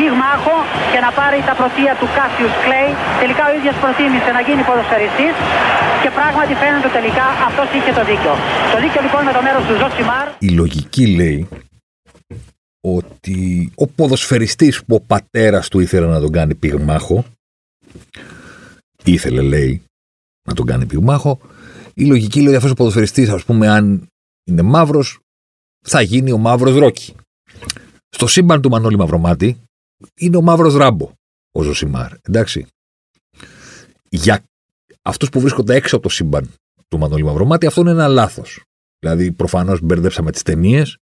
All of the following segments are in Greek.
πυγμάχο και να πάρει τα πρωτεία του Κάσιους Κλέη. Τελικά ο ίδιος προτίμησε να γίνει ποδοσφαιριστής και πράγματι φαίνεται τελικά αυτός είχε το δίκιο. Το δίκιο λοιπόν με το μέρος του Ζωσιμάρ. Η λογική λέει ότι ο ποδοσφαιριστής που ο πατέρας του ήθελε να τον κάνει πυγμάχο ήθελε λέει να τον κάνει πυγμάχο η λογική λέει ότι αυτός ο ποδοσφαιριστής ας πούμε αν είναι μαύρος θα γίνει ο μαύρος Ρόκι. Στο σύμπαν του Μανώλη Μαυρομάτη είναι ο μαύρος Ράμπο ο Ζωσιμάρ. Εντάξει. Για αυτούς που βρίσκονται έξω από το σύμπαν του Μανώλη Μαυρομάτη αυτό είναι ένα λάθος. Δηλαδή προφανώς μπερδέψαμε τις ταινίες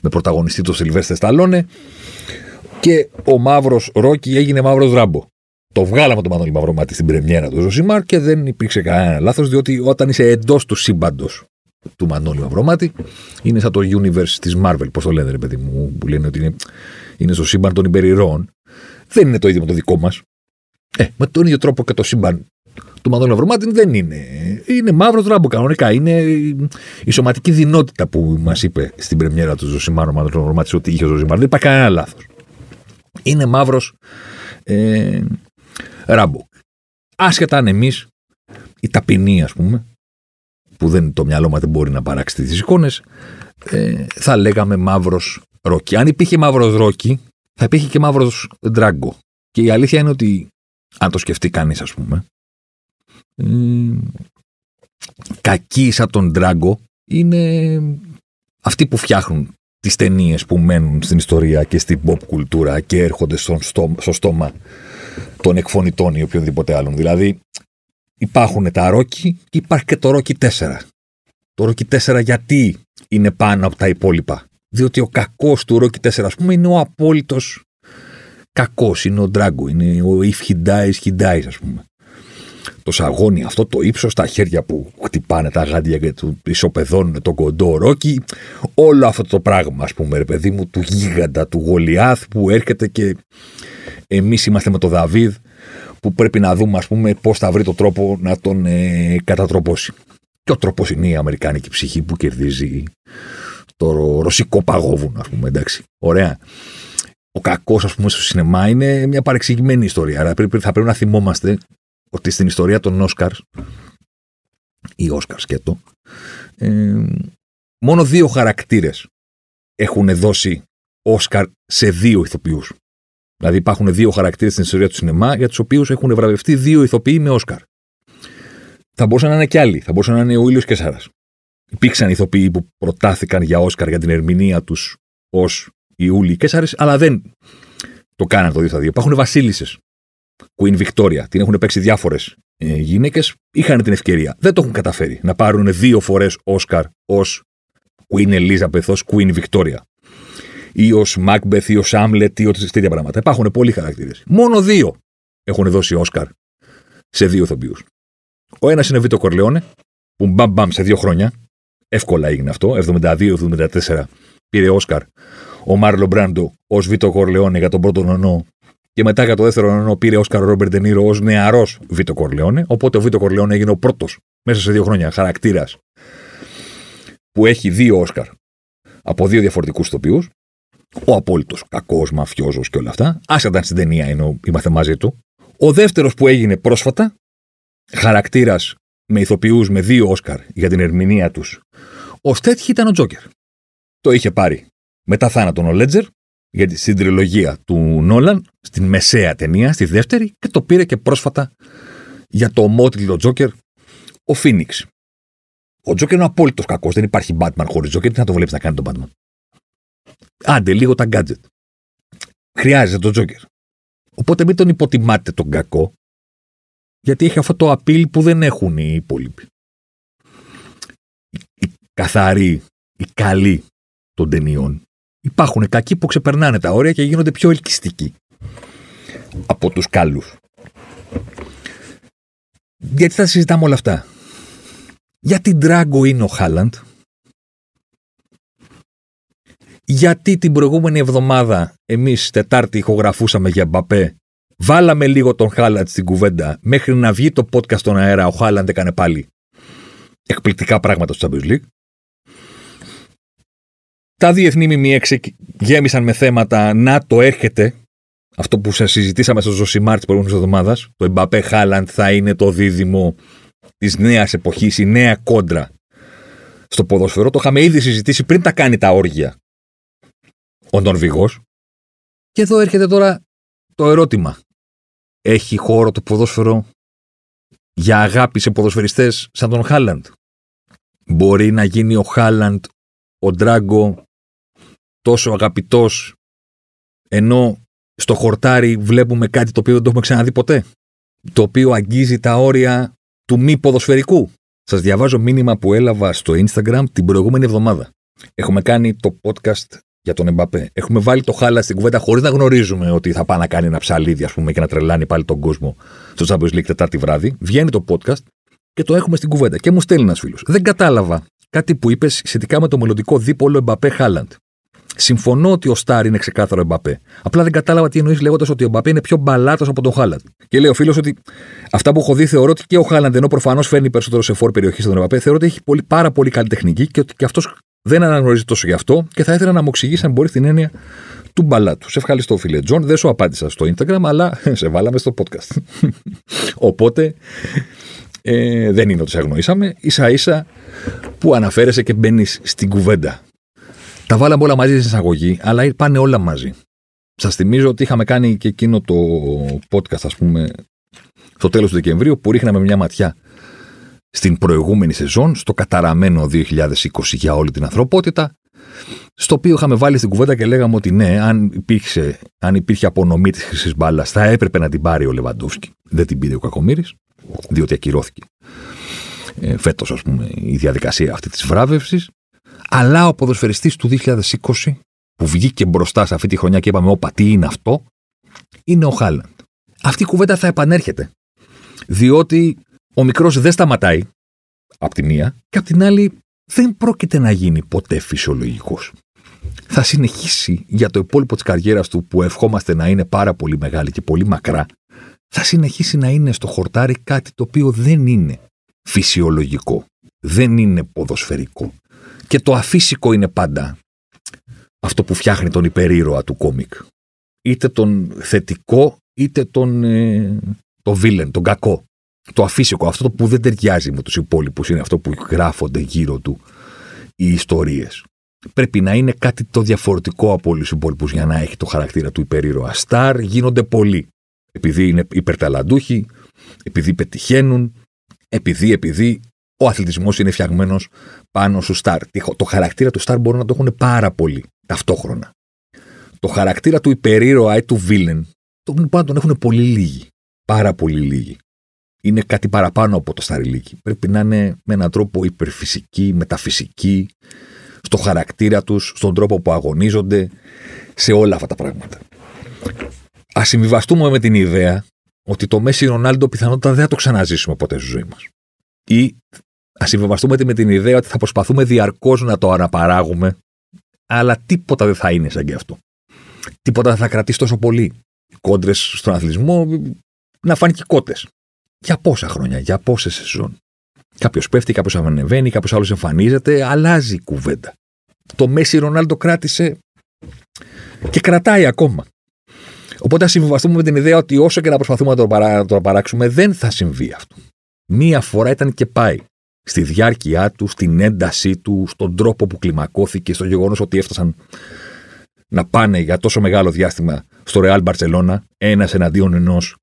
με πρωταγωνιστή το Σιλβέστερ Σταλόνε και ο μαύρος Ρόκι έγινε μαύρος Ράμπο. Το βγάλαμε το Μανώλη Μαυρομάτη στην πρεμιέρα του Ζωσιμάρ και δεν υπήρξε κανένα λάθος, διότι όταν είσαι εντός του σύμπαντος του Μανώλη Μαυρομάτη, είναι σαν το universe της Marvel, πώς το λένε, ρε παιδί μου, που λένε ότι είναι, είναι στο σύμπαν των υπερηρώων. Δεν είναι το ίδιο με το δικό μας. Ε, με τον ίδιο τρόπο και το σύμπαν του Μανώλη Μαυρομάτη δεν είναι. Είναι μαύρος Ράμπο κανονικά. Είναι η σωματική δεινότητα που μας είπε στην πρεμιέρα του Ζωσιμάρ ο Μανώλης Μαυρομάτης ότι είχε ο Ζωσιμάρ. Δεν υπάρχει κανένα λάθος. Είναι μαύρος ε, Ράμπο. Άσχετα αν εμείς, οι ταπεινοί, ας πούμε, που δεν το μυαλό μας δεν μπορεί να παράξει τις εικόνες, ε, θα λέγαμε μαύρος ρόκι. Αν υπήρχε μαύρος ρόκι, θα υπήρχε και μαύρος ντράγκο. Και η αλήθεια είναι ότι, αν το σκεφτεί κανείς, ας πούμε, ε, κακοί σαν τον ντράγκο είναι αυτοί που φτιάχνουν τις ταινίες που μένουν στην ιστορία και στην pop κουλτούρα και έρχονται στο, στο στόμα των εκφωνητών ή οποιοδήποτε άλλων. Δηλαδή, υπάρχουν τα Ρόκι και υπάρχει και το Ρόκι 4. Το Ρόκι 4 γιατί είναι πάνω από τα υπόλοιπα. Διότι ο κακός του Ρόκι 4, ας πούμε, είναι ο απόλυτος κακός. Είναι ο Ντράγκο. Είναι ο if he dies, he dies, ας πούμε. Το σαγόνι, αυτό το ύψος, τα χέρια που χτυπάνε τα γάντια και του ισοπεδώνουν τον κοντό Ρόκι. Όλο αυτό το πράγμα, ας πούμε, ρε παιδί μου, του γίγαντα, του Γολιάθ που έρχεται και εμείς είμαστε με τον Δαβίδ που πρέπει να δούμε ας πούμε πώς θα βρει το τρόπο να τον ε, κατατροπώσει. Και ο τρόπος είναι η αμερικάνικη ψυχή που κερδίζει το ρωσικό παγόβουνο ας πούμε εντάξει. Ωραία. Ο κακός ας πούμε στο σινεμά είναι μια παρεξηγημένη ιστορία. Άρα πρέπει, θα πρέπει να θυμόμαστε ότι στην ιστορία των Όσκαρ ή Όσκαρ σκέτο ε, μόνο δύο χαρακτήρες έχουν δώσει Όσκαρ σε δύο ηθοποιούς. Δηλαδή υπάρχουν δύο χαρακτήρες στην ιστορία του σινεμά για τους οποίους έχουν βραβευτεί δύο ηθοποιοί με Όσκαρ. Θα μπορούσαν να είναι και άλλοι. Θα μπορούσαν να είναι ο ήλιος και Σάρα. Υπήρξαν ηθοποιοί που προτάθηκαν για Όσκαρ για την ερμηνεία τους ως Ιούλη και Σάρε, αλλά δεν το κάναν το 2 στα 2. Υπάρχουν βασίλισσες. Queen Victoria. Την έχουν παίξει διάφορες ε, γυναίκες. Είχαν την ευκαιρία. Δεν το έχουν καταφέρει να πάρουν δύο φορές Όσκαρ ως Queen Elizabeth, ως Queen Victoria ή ως Μάκμπεθ ή ως Άμλετ ή ό,τι τέτοια πράγματα. Υπάρχουν πολλοί χαρακτήρες. Μόνο δύο έχουν δώσει Όσκαρ σε δύο ηθοποιούς. Ο ένας είναι ο Βίτο Κορλεόνε, που μπαμ μπαμ σε δύο χρόνια. Εύκολα έγινε αυτό. 72-74 πήρε Όσκαρ ο Μάρλο Μπράντο ως Βίτο Κορλεόνε για τον πρώτο νονό. Και μετά για το δεύτερο νονό πήρε Όσκαρ ο Ρόμπερ Ντενίρο ως νεαρός Βίτο Κορλεόνε. Οπότε ο Βίτο Κορλεόνε έγινε ο πρώτος μέσα σε δύο χρόνια χαρακτήρας που έχει δύο Όσκαρ από δύο διαφορετικούς ηθοποιού ο απόλυτος κακός μαφιόζος και όλα αυτά. Άσε ήταν στην ταινία ενώ είμαστε μαζί του. Ο δεύτερος που έγινε πρόσφατα, χαρακτήρας με ηθοποιούς με δύο Όσκαρ για την ερμηνεία τους, ο Στέτχη ήταν ο Τζόκερ. Το είχε πάρει μετά θάνατον ο Λέτζερ για την τριλογία του Νόλαν, στην μεσαία ταινία, στη δεύτερη, και το πήρε και πρόσφατα για το ομότιτλο Τζόκερ, ο Φίνιξ. Ο Τζόκερ είναι απόλυτος κακός. Δεν υπάρχει Batman χωρίς Τζόκερ. Τι να το βλέπεις να κάνει τον Batman. Άντε, λίγο τα gadget. Χρειάζεται το Τζόκερ. Οπότε μην τον υποτιμάτε τον κακό, γιατί έχει αυτό το απειλ που δεν έχουν οι υπόλοιποι. Οι καθαροί, οι καλοί των ταινιών. Υπάρχουν κακοί που ξεπερνάνε τα όρια και γίνονται πιο ελκυστικοί από τους καλούς. Γιατί θα συζητάμε όλα αυτά; Γιατί Ντράγκο είναι ο Χάλαντ. Γιατί την προηγούμενη εβδομάδα εμείς Τετάρτη ηχογραφούσαμε για Μπαπέ Βάλαμε λίγο τον Χάλαντ στην κουβέντα μέχρι να βγει το podcast στον αέρα. Ο Χάλαντ έκανε πάλι εκπληκτικά πράγματα στο Champions League. Τα διεθνή ΜΜΕ γέμισαν με θέματα να το έρχεται. Αυτό που σας συζητήσαμε στο Ζωσιμάρ της προηγούμενης εβδομάδας. Το Εμπαπέ Χάλαντ θα είναι το δίδυμο της νέας εποχής, η νέα κόντρα στο ποδόσφαιρο. Το είχαμε ήδη συζητήσει πριν τα κάνει τα όργια ο Νορβηγό. Και εδώ έρχεται τώρα το ερώτημα. Έχει χώρο το ποδόσφαιρο για αγάπη σε ποδοσφαιριστές σαν τον Χάλαντ; Μπορεί να γίνει ο Χάλαντ, ο Ντράγκο, τόσο αγαπητός, ενώ στο χορτάρι βλέπουμε κάτι το οποίο δεν το έχουμε ξαναδεί ποτέ. Το οποίο αγγίζει τα όρια του μη ποδοσφαιρικού. Σας διαβάζω μήνυμα που έλαβα στο Instagram την προηγούμενη εβδομάδα. Έχουμε κάνει το podcast για τον Εμπαπέ. Έχουμε βάλει το χάλα στην κουβέντα χωρίς να γνωρίζουμε ότι θα πάει να κάνει ένα ψαλίδι, ας πούμε, και να τρελάνει πάλι τον κόσμο στο Champions League Τετάρτη βράδυ. Βγαίνει το podcast και το έχουμε στην κουβέντα. Και μου στέλνει ένας φίλος. Δεν κατάλαβα κάτι που είπες σχετικά με το μελλοντικό δίπολο Εμπαπέ Χάλαντ. Συμφωνώ ότι ο Στάρ είναι ξεκάθαρο Εμπαπέ. Απλά δεν κατάλαβα τι εννοείς λέγοντας ότι ο Εμπαπέ είναι πιο μπαλάτος από τον Χάλαντ. Και λέει ο φίλος ότι αυτά που έχω δει θεωρώ ότι και ο Χάλαντ, ενώ προφανώς φέρνει περισσότερο σε φόρ περιοχή στον Εμπαπέ, θεωρώ ότι έχει πολύ, πάρα πολύ καλή τεχνική και ότι και αυτός δεν αναγνωρίζει τόσο γι' αυτό και θα ήθελα να μου εξηγήσει αν μπορεί την έννοια του μπαλάτου. Σε ευχαριστώ, φίλε Τζον. Δεν σου απάντησα στο Instagram, αλλά σε βάλαμε στο podcast. Οπότε ε, δεν είναι ότι σε αγνοήσαμε. Ίσα ίσα που αναφέρεσαι και μπαίνεις στην κουβέντα. Τα βάλαμε όλα μαζί στην εισαγωγή, αλλά πάνε όλα μαζί. Σας θυμίζω ότι είχαμε κάνει και εκείνο το podcast, ας πούμε, στο τέλος του Δεκεμβρίου, που ρίχναμε μια ματιά στην προηγούμενη σεζόν, στο καταραμένο 2020 για όλη την ανθρωπότητα, στο οποίο είχαμε βάλει στην κουβέντα και λέγαμε ότι ναι, αν, υπήρξε, αν υπήρχε απονομή της χρυσής μπάλας, θα έπρεπε να την πάρει ο Λεβαντόφσκι. Δεν την πήρε ο Κακομήρης, διότι ακυρώθηκε ε, φέτος, ας πούμε, η διαδικασία αυτή της βράβευσης. Αλλά ο ποδοσφαιριστής του 2020, που βγήκε μπροστά σε αυτή τη χρονιά και είπαμε, Όπα, τι είναι αυτό, είναι ο Χάλαντ. Αυτή η κουβέντα θα επανέρχεται. Διότι ο μικρός δεν σταματάει, απ' τη μία, και απ' την άλλη δεν πρόκειται να γίνει ποτέ φυσιολογικός. Θα συνεχίσει για το υπόλοιπο της καριέρας του, που ευχόμαστε να είναι πάρα πολύ μεγάλη και πολύ μακρά, θα συνεχίσει να είναι στο χορτάρι κάτι το οποίο δεν είναι φυσιολογικό. Δεν είναι ποδοσφαιρικό. Και το αφύσικο είναι πάντα αυτό που φτιάχνει τον υπερήρωα του κόμικ. Είτε τον θετικό, είτε τον ε, το βίλεν, τον κακό το αφύσικο, αυτό το που δεν ταιριάζει με τους υπόλοιπους, είναι αυτό που γράφονται γύρω του οι ιστορίες. Πρέπει να είναι κάτι το διαφορετικό από όλους τους υπόλοιπους για να έχει το χαρακτήρα του υπερήρωα. Σταρ γίνονται πολλοί. Επειδή είναι υπερταλαντούχοι, επειδή πετυχαίνουν, επειδή, επειδή ο αθλητισμός είναι φτιαγμένος πάνω στου στάρ. Το χαρακτήρα του στάρ μπορούν να το έχουν πάρα πολύ ταυτόχρονα. Το χαρακτήρα του υπερήρωα ή του βίλεν το τον έχουν πολύ λίγοι. Πάρα πολύ λίγοι είναι κάτι παραπάνω από το σταριλίκι. Πρέπει να είναι με έναν τρόπο υπερφυσική, μεταφυσική, στο χαρακτήρα τους, στον τρόπο που αγωνίζονται, σε όλα αυτά τα πράγματα. Α συμβιβαστούμε με την ιδέα ότι το Μέση Ρονάλντο πιθανότατα δεν θα το ξαναζήσουμε ποτέ στη ζωή μας. Ή α συμβιβαστούμε με την ιδέα ότι θα προσπαθούμε διαρκώς να το αναπαράγουμε, αλλά τίποτα δεν θα είναι σαν και αυτό. Τίποτα δεν θα κρατήσει τόσο πολύ. Οι κόντρες στον αθλητισμό να φάνε και κότες. Για πόσα χρόνια, για πόσες σεζόν. Κάποιος πέφτει, κάποιος ανεβαίνει, κάποιος άλλος εμφανίζεται, αλλάζει η κουβέντα. Το Μέση Ρονάλντο κράτησε και κρατάει ακόμα. Οπότε ας συμβιβαστούμε με την ιδέα ότι όσο και να προσπαθούμε να το, παρά, το παράξουμε, δεν θα συμβεί αυτό. Μία φορά ήταν και πάει. Στη διάρκεια του, στην έντασή του, στον τρόπο που κλιμακώθηκε, στο γεγονός ότι έφτασαν να πάνε για τόσο μεγάλο διάστημα στο Real Barcelona, ένας εναντίον ενός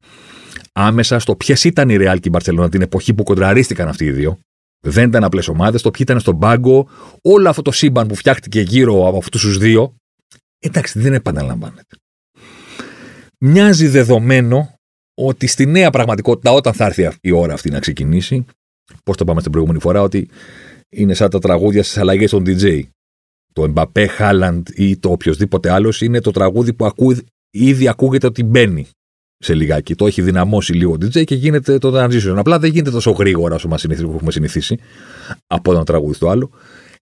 άμεσα στο ποιες ήταν η Real και η Barcelona την εποχή που κοντραρίστηκαν αυτοί οι δύο. Δεν ήταν απλές ομάδες, το ποιοι ήταν στον πάγκο, όλο αυτό το σύμπαν που φτιάχτηκε γύρω από αυτούς τους δύο. Εντάξει, δεν επαναλαμβάνεται. Μοιάζει δεδομένο ότι στη νέα πραγματικότητα, όταν θα έρθει η ώρα αυτή να ξεκινήσει, πώς το πάμε στην προηγούμενη φορά, ότι είναι σαν τα τραγούδια στις αλλαγές των DJ. Το Mbappé, Haaland ή το οποιοδήποτε άλλος είναι το τραγούδι που ήδη ακούγεται ότι μπαίνει σε λιγάκι. Το έχει δυναμώσει λίγο ο DJ και γίνεται το transition. Απλά δεν γίνεται τόσο γρήγορα όσο μας έχουμε συνηθίσει από ένα τραγούδι στο άλλο.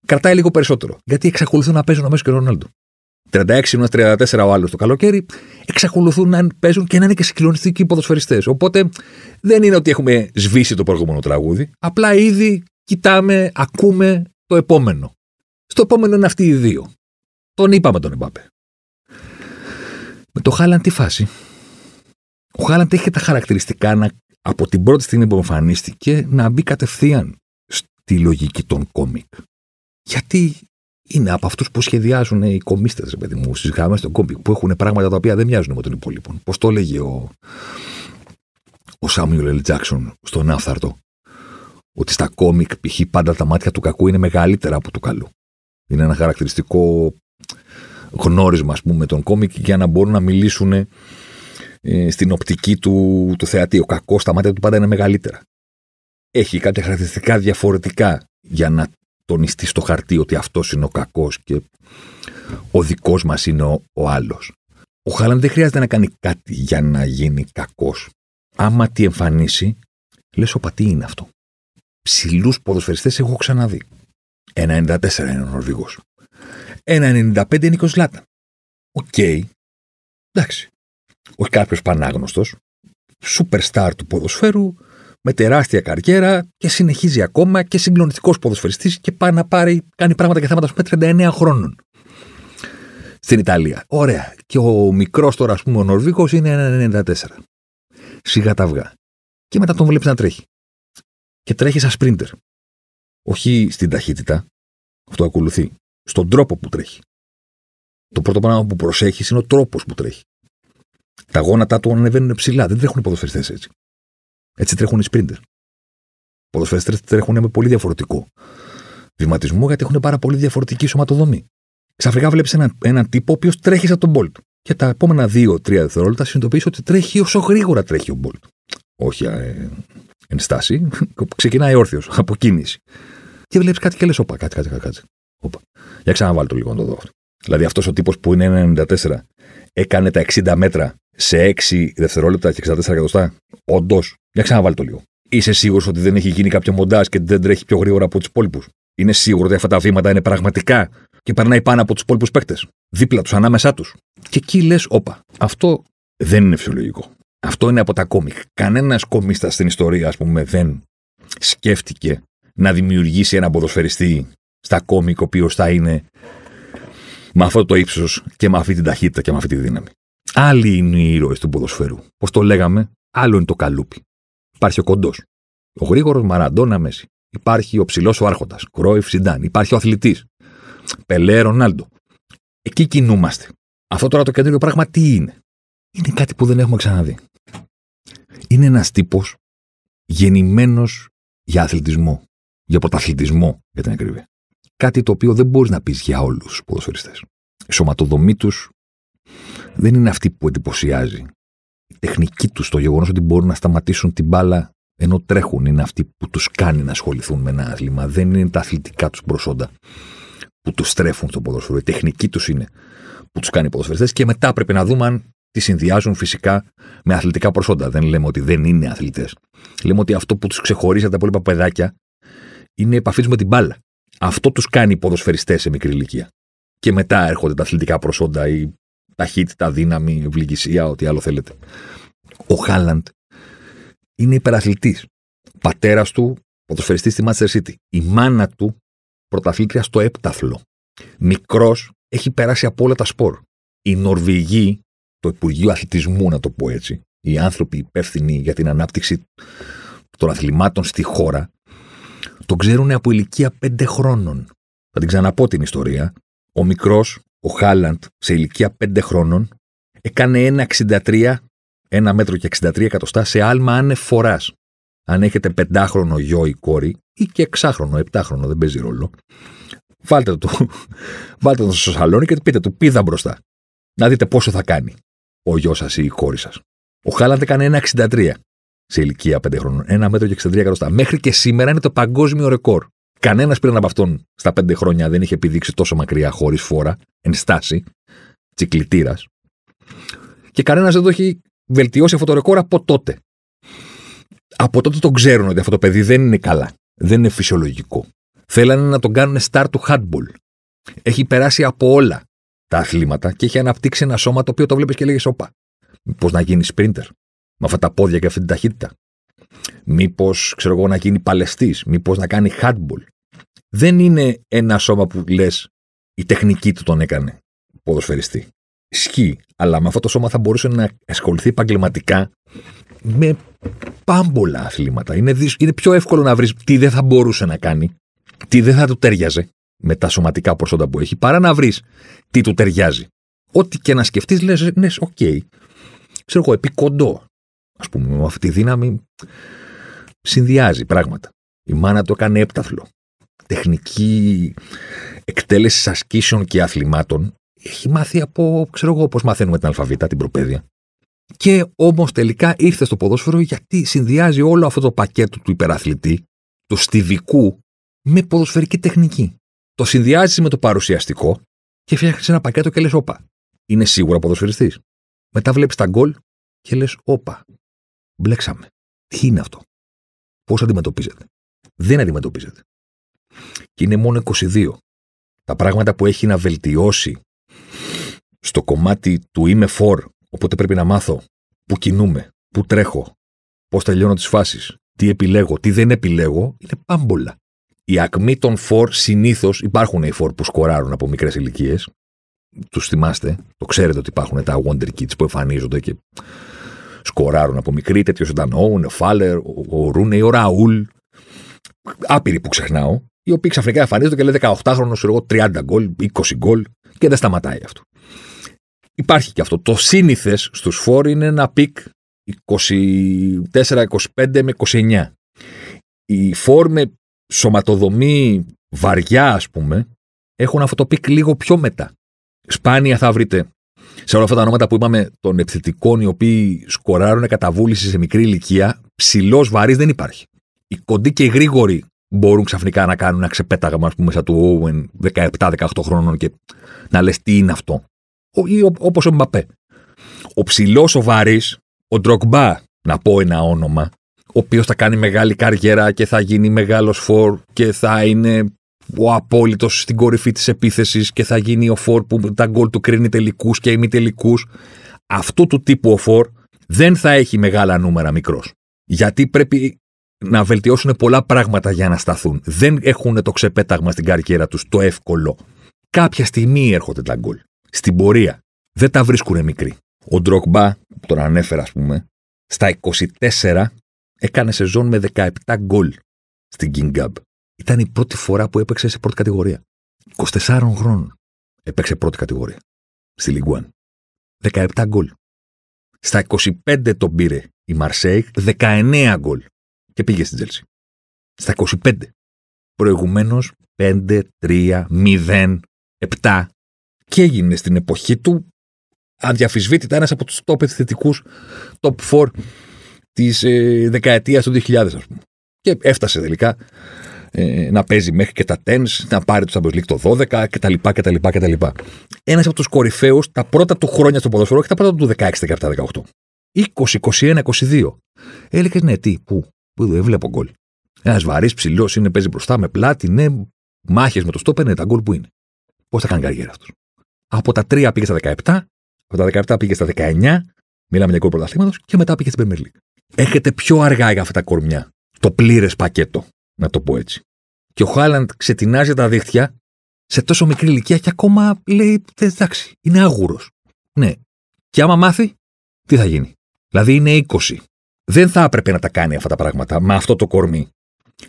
Κρατάει λίγο περισσότερο. Γιατί εξακολουθούν να παίζουν ο Μέση και ο Ρονάλντο. 36 34 ο άλλος το καλοκαίρι, εξακολουθούν να παίζουν και να είναι και συγκλονιστικοί ποδοσφαιριστές. Οπότε δεν είναι ότι έχουμε σβήσει το προηγούμενο τραγούδι. Απλά ήδη κοιτάμε, ακούμε το επόμενο. Στο επόμενο είναι αυτοί οι δύο. Τον είπαμε τον Εμπάπε. Με το Χάλαν τι φάση. Ο Χάλαν έχει τα χαρακτηριστικά να, από την πρώτη στιγμή που εμφανίστηκε να μπει κατευθείαν στη λογική των κόμικ. Γιατί είναι από αυτούς που σχεδιάζουν οι κομίστες, παιδί μου, στις γραμμές των κόμικ, που έχουν πράγματα τα οποία δεν μοιάζουν με τον υπόλοιπο. Πώς το έλεγε ο, ο Σάμιουλ Ελ Τζάξον στον Άφθαρτο, ότι στα κόμικ π.χ. πάντα τα μάτια του κακού είναι μεγαλύτερα από του καλού. Είναι ένα χαρακτηριστικό γνώρισμα, ας πούμε, των κόμικ για να μπορούν να μιλήσουν ε, στην οπτική του, του θεατή. Ο κακός στα μάτια του πάντα είναι μεγαλύτερα. Έχει κάποια χαρακτηριστικά διαφορετικά για να τονιστεί στο χαρτί ότι αυτός είναι ο κακός και ο δικός μας είναι ο, ο άλλος. Ο Χάλαντ δεν χρειάζεται να κάνει κάτι για να γίνει κακός. Άμα τη εμφανίσει, λες, ο τι είναι αυτό. Ψηλούς ποδοσφαιριστές έχω ξαναδεί. 1,94 είναι ο Νορβηγός. 1,95 είναι και ο Ζλάταν. Οκ. Εντάξει. Όχι κάποιος πανάγνωστος. Σούπερ στάρ του ποδοσφαίρου με τεράστια καριέρα και συνεχίζει ακόμα και συγκλονιστικός ποδοσφαιριστής και πάει να πάρει, κάνει πράγματα και θέματα, ας πούμε, 39 χρόνων. Στην Ιταλία. Ωραία. Και ο μικρός τώρα, ας πούμε, ο Νορβήγο είναι 1,94. Σιγά τα αυγά. Και μετά τον βλέπεις να τρέχει. Και τρέχει σαν σπρίντερ. Όχι στην ταχύτητα. Αυτό ακολουθεί. Στον τρόπο που τρέχει. Το πρώτο πράγμα που προσέχεις είναι ο τρόπος που τρέχει. Τα γόνατά του ανεβαίνουν ψηλά. Δεν τρέχουν οι ποδοσφαιριστές έτσι. Έτσι τρέχουν οι σπρίντερ. Οι ποδοσφαιριστές τρέχουν με πολύ διαφορετικό βηματισμό γιατί έχουν πάρα πολύ διαφορετική σωματοδομή. Ξαφνικά βλέπεις έναν, έναν τύπο ο οποίος τρέχει σαν τον Μπολτ. Και τα επόμενα 2-3 δευτερόλεπτα συνειδητοποιείς ότι τρέχει όσο γρήγορα τρέχει ο Μπολτ. Όχι ε, εν στάση, ξεκινάει όρθιος από κίνηση. Και βλέπεις κάτι και λες: Όπα, κάτι, κάτι, κάτι. Όπα. Για ξαναβάλει το λίγο να το δω. Δηλαδή αυτός ο τύπος που είναι 1,94 έκανε τα 60 μέτρα σε 6 δευτερόλεπτα και 64 εκατοστά. Όντως, για ξαναβάλει το λίγο. Είσαι σίγουρος ότι δεν έχει γίνει κάποιο μοντάζ και δεν τρέχει πιο γρήγορα από τους υπόλοιπους; Είναι σίγουρο ότι αυτά τα βήματα είναι πραγματικά και περνάει πάνω από τους υπόλοιπους παίκτες; Δίπλα τους, ανάμεσά τους; Και εκεί λες, όπα. Αυτό δεν είναι φυσιολογικό. Αυτό είναι από τα κόμικ. Κανένας κομίστα στην ιστορία, ας πούμε, δεν σκέφτηκε να δημιουργήσει ένα ποδοσφαιριστή στα κόμικ ο οποίος θα είναι με αυτό το ύψος και με αυτή την ταχύτητα και με αυτή τη δύναμη. Άλλοι είναι οι ήρωες του ποδοσφαίρου. Πώς το λέγαμε, άλλο είναι το καλούπι. Υπάρχει ο κοντός. Ο γρήγορος Μαραντόνα Μέση. Υπάρχει ο ψηλός ο Άρχοντας. Κρόιφ Σιντάν. Υπάρχει ο αθλητής. Πελέ Ρονάλντο. Εκεί κινούμαστε. Αυτό τώρα το καινούριο πράγμα τι είναι; Είναι κάτι που δεν έχουμε ξαναδεί. Είναι ένας τύπος γεννημένος για αθλητισμό. Για πρωταθλητισμό, για την ακρίβεια. Κάτι το οποίο δεν μπορείς να πεις για όλους τους ποδοσφαιριστές. Η σωματοδομή τους δεν είναι αυτή που εντυπωσιάζει. Η τεχνική τους, το γεγονός ότι μπορούν να σταματήσουν την μπάλα ενώ τρέχουν, είναι αυτή που τους κάνει να ασχοληθούν με ένα άθλημα. Δεν είναι τα αθλητικά τους προσόντα που τους στρέφουν στο ποδόσφαιρο. Η τεχνική τους είναι που τους κάνει ποδοσφαιριστές και μετά πρέπει να δούμε αν τη συνδυάζουν φυσικά με αθλητικά προσόντα. Δεν λέμε ότι δεν είναι αθλητές. Λέμε ότι αυτό που τους ξεχωρίζει από τα υπόλοιπα παιδάκια είναι η επαφή τους με την μπάλα. Αυτό τους κάνει ποδοσφαιριστές σε μικρή ηλικία. Και μετά έρχονται τα αθλητικά προσόντα, η ταχύτητα, δύναμη, ευληγησία, ό,τι άλλο θέλετε. Ο Χάλαντ είναι υπεραθλητής. Πατέρας του, ποδοσφαιριστής στη Manchester City. Η μάνα του, πρωταθλήτρια στο έπταθλο. Μικρός, έχει περάσει από όλα τα σπορ. Οι Νορβηγοί, το Υπουργείο Αθλητισμού, να το πω έτσι, οι άνθρωποι υπεύθυνοι για την ανάπτυξη των αθλημάτων στη χώρα, το ξέρουν από ηλικία 5 χρόνων. Θα την ξαναπώ την ιστορία. Ο μικρός, ο Χάλαντ, σε ηλικία 5 χρόνων, έκανε 1,63, 1 μέτρο και 63 εκατοστά σε άλμα ανεφορά. Αν έχετε πεντάχρονο γιο ή κόρη, ή και εξάχρονο, επτάχρονο, δεν παίζει ρόλο, βάλτε το, βάλτε το στο σαλόνι και πείτε του πίδα μπροστά. Να δείτε πόσο θα κάνει ο γιος σας ή η κόρη σας. Ο Χάλαντ έκανε 1,63 σε ηλικία 5 χρόνων. 1 μέτρο και 63 εκατοστά. Μέχρι και σήμερα είναι το παγκόσμιο ρεκόρ. Κανένας πριν από αυτόν στα 5 χρόνια δεν είχε επιδείξει τόσο μακριά χωρίς φόρα, εν στάση, τσικλητήρα. Και κανένας δεν το έχει βελτιώσει αυτό το ρεκόρ από τότε. Από τότε το ξέρουν ότι αυτό το παιδί δεν είναι καλά. Δεν είναι φυσιολογικό. Θέλανε να τον κάνουν star του handball. Έχει περάσει από όλα τα αθλήματα και έχει αναπτύξει ένα σώμα το οποίο το βλέπεις και λέγε Όπα. Πώς να γίνεις sprinter με αυτά τα πόδια και αυτή την ταχύτητα. Μήπως, ξέρω εγώ, να γίνει παλαιστής. Μήπως να κάνει handball. Δεν είναι ένα σώμα που λες η τεχνική του τον έκανε ποδοσφαιριστή. Ισχύει, αλλά με αυτό το σώμα θα μπορούσε να ασχοληθεί επαγγελματικά με πάμπολα αθλήματα. Είναι, είναι πιο εύκολο να βρεις τι δεν θα μπορούσε να κάνει, τι δεν θα του ταίριαζε με τα σωματικά προσόντα που έχει, παρά να βρεις τι του ταιριάζει. Ό,τι και να σκεφτείς, λες, ναι, ok. Okay. Ξέρω εγώ, επί κοντώ. Ας πούμε, με αυτή τη δύναμη συνδυάζει πράγματα. Η μάνα του έκανε έπταθλο. Τεχνική εκτέλεση ασκήσεων και αθλημάτων έχει μάθει από, ξέρω εγώ, πώς μαθαίνουμε την αλφαβήτα, την προπαίδεια. Και όμως τελικά ήρθε στο ποδόσφαιρο γιατί συνδυάζει όλο αυτό το πακέτο του υπεραθλητή, του στιβικού, με ποδοσφαιρική τεχνική. Το συνδυάζεις με το παρουσιαστικό και φτιάχνεις ένα πακέτο και λες: Όπα, είναι σίγουρα ποδοσφαιριστής. Μετά βλέπεις τα γκολ και λες: Όπα, μπλέξαμε. Τι είναι αυτό; Πώς αντιμετωπίζεται; Δεν αντιμετωπίζεται. Και είναι μόνο 22. Τα πράγματα που έχει να βελτιώσει στο κομμάτι του είμαι for, οπότε πρέπει να μάθω πού κινούμε, πού τρέχω, πώς τελειώνω τις φάσεις, τι επιλέγω, τι δεν επιλέγω, είναι πάμπολα. Η ακμή των for συνήθως υπάρχουν οι for που σκοράρουν από μικρές ηλικίες. Τους θυμάστε, το ξέρετε ότι υπάρχουν τα Wonder Kids που εμφανίζονται και σκοράρουν από μικρή. Τέτοιος ήταν ο Όουν, ο Φάλερ, ο Ρούνεϊ, ο Ραούλ. Άπειροι που ξεχνάω, οι οποίοι ξαφνικά εμφανίζονται και λέει 18χρονο, εγώ 30 γκολ, 20 γκολ και δεν σταματάει αυτό. Υπάρχει και αυτό. Το σύνηθες στους φορ είναι ένα peak 24-25 με 29. Οι φορ με σωματοδομή βαριά, ας πούμε, έχουν αυτό το peak λίγο πιο μετά. Σπάνια θα βρείτε σε όλα αυτά τα ονόματα που είπαμε των επιθετικών οι οποίοι σκοράρουν κατά βούληση σε μικρή ηλικία, ψηλός βαρύς δεν υπάρχει. Οι κοντοί και οι γρήγοροι μπορούν ξαφνικά να κάνουν ένα ξεπέταγμα, ας πούμε, σαν του Owen 17-18 χρόνων και να λες τι είναι αυτό; Ή όπως ο Μπαπέ. Ο ψηλός ο βαρύς, ο Ντροκμπά, να πω ένα όνομα, ο οποίος θα κάνει μεγάλη καριέρα και θα γίνει μεγάλος φορ και θα είναι ο απόλυτος στην κορυφή της επίθεσης και θα γίνει ο φορ που τα γκολ του κρίνει τελικούς και ημιτελικούς. Αυτού του τύπου ο φορ δεν θα έχει μεγάλα νούμερα μικρός. Γιατί πρέπει να βελτιώσουν πολλά πράγματα για να σταθούν. Δεν έχουν το ξεπέταγμα στην καριέρα τους το εύκολο. Κάποια στιγμή έρχονται τα γκολ. Στην πορεία. Δεν τα βρίσκουν μικροί. Ο Ντροκμπά, που τον ανέφερα, ας πούμε, στα 24 έκανε σεζόν με 17 γκολ στην King Gab. Ήταν η πρώτη φορά που έπαιξε σε πρώτη κατηγορία. 24 χρόνων έπαιξε πρώτη κατηγορία στη Λιγκουάν. 17 γκολ. Στα 25 τον πήρε η Μαρσέιγ, 19 γκολ και πήγε στην Τσέλσι. Στα 25. Προηγουμένως 5, 3, 0, 7 και έγινε στην εποχή του αδιαμφισβήτητα ένας από τους top επιθετικούς top 4 της ε, δεκαετίας του 2000, ας πούμε. Και έφτασε τελικά ε, να παίζει μέχρι και τα tens, να πάρει το Champions League το 12 κτλ. κτλ, κτλ. Ένας από τους κορυφαίους τα πρώτα του χρόνια στο ποδοσφαιρό και τα πρώτα του 16, 17, 18. 20, 21, 22. Έλεγες ναι, τι, πού, πού δεν βλέπω γκολ. Ένας βαρύς ψηλός είναι, παίζει μπροστά με πλάτη, ναι, μάχες με το στόπερ, ναι, τα γκολ που είναι. Πώς θα κάνει καριέρα αυτός. Από τα 3 πήγε στα 17, από τα 17 πήγε στα 19, μιλάμε για γκολ πρωταθλήματος και μετά πήγε στην Premier League. Έχετε πιο αργά για αυτά τα κορμιά το πλήρες πακέτο, να το πω έτσι. Και ο Χάλαντ ξετινάζει τα δίχτυα σε τόσο μικρή ηλικία και ακόμα λέει: Εντάξει, είναι άγουρος. Ναι. Και άμα μάθει, τι θα γίνει. Δηλαδή είναι 20. Δεν θα έπρεπε να τα κάνει αυτά τα πράγματα με αυτό το κορμί.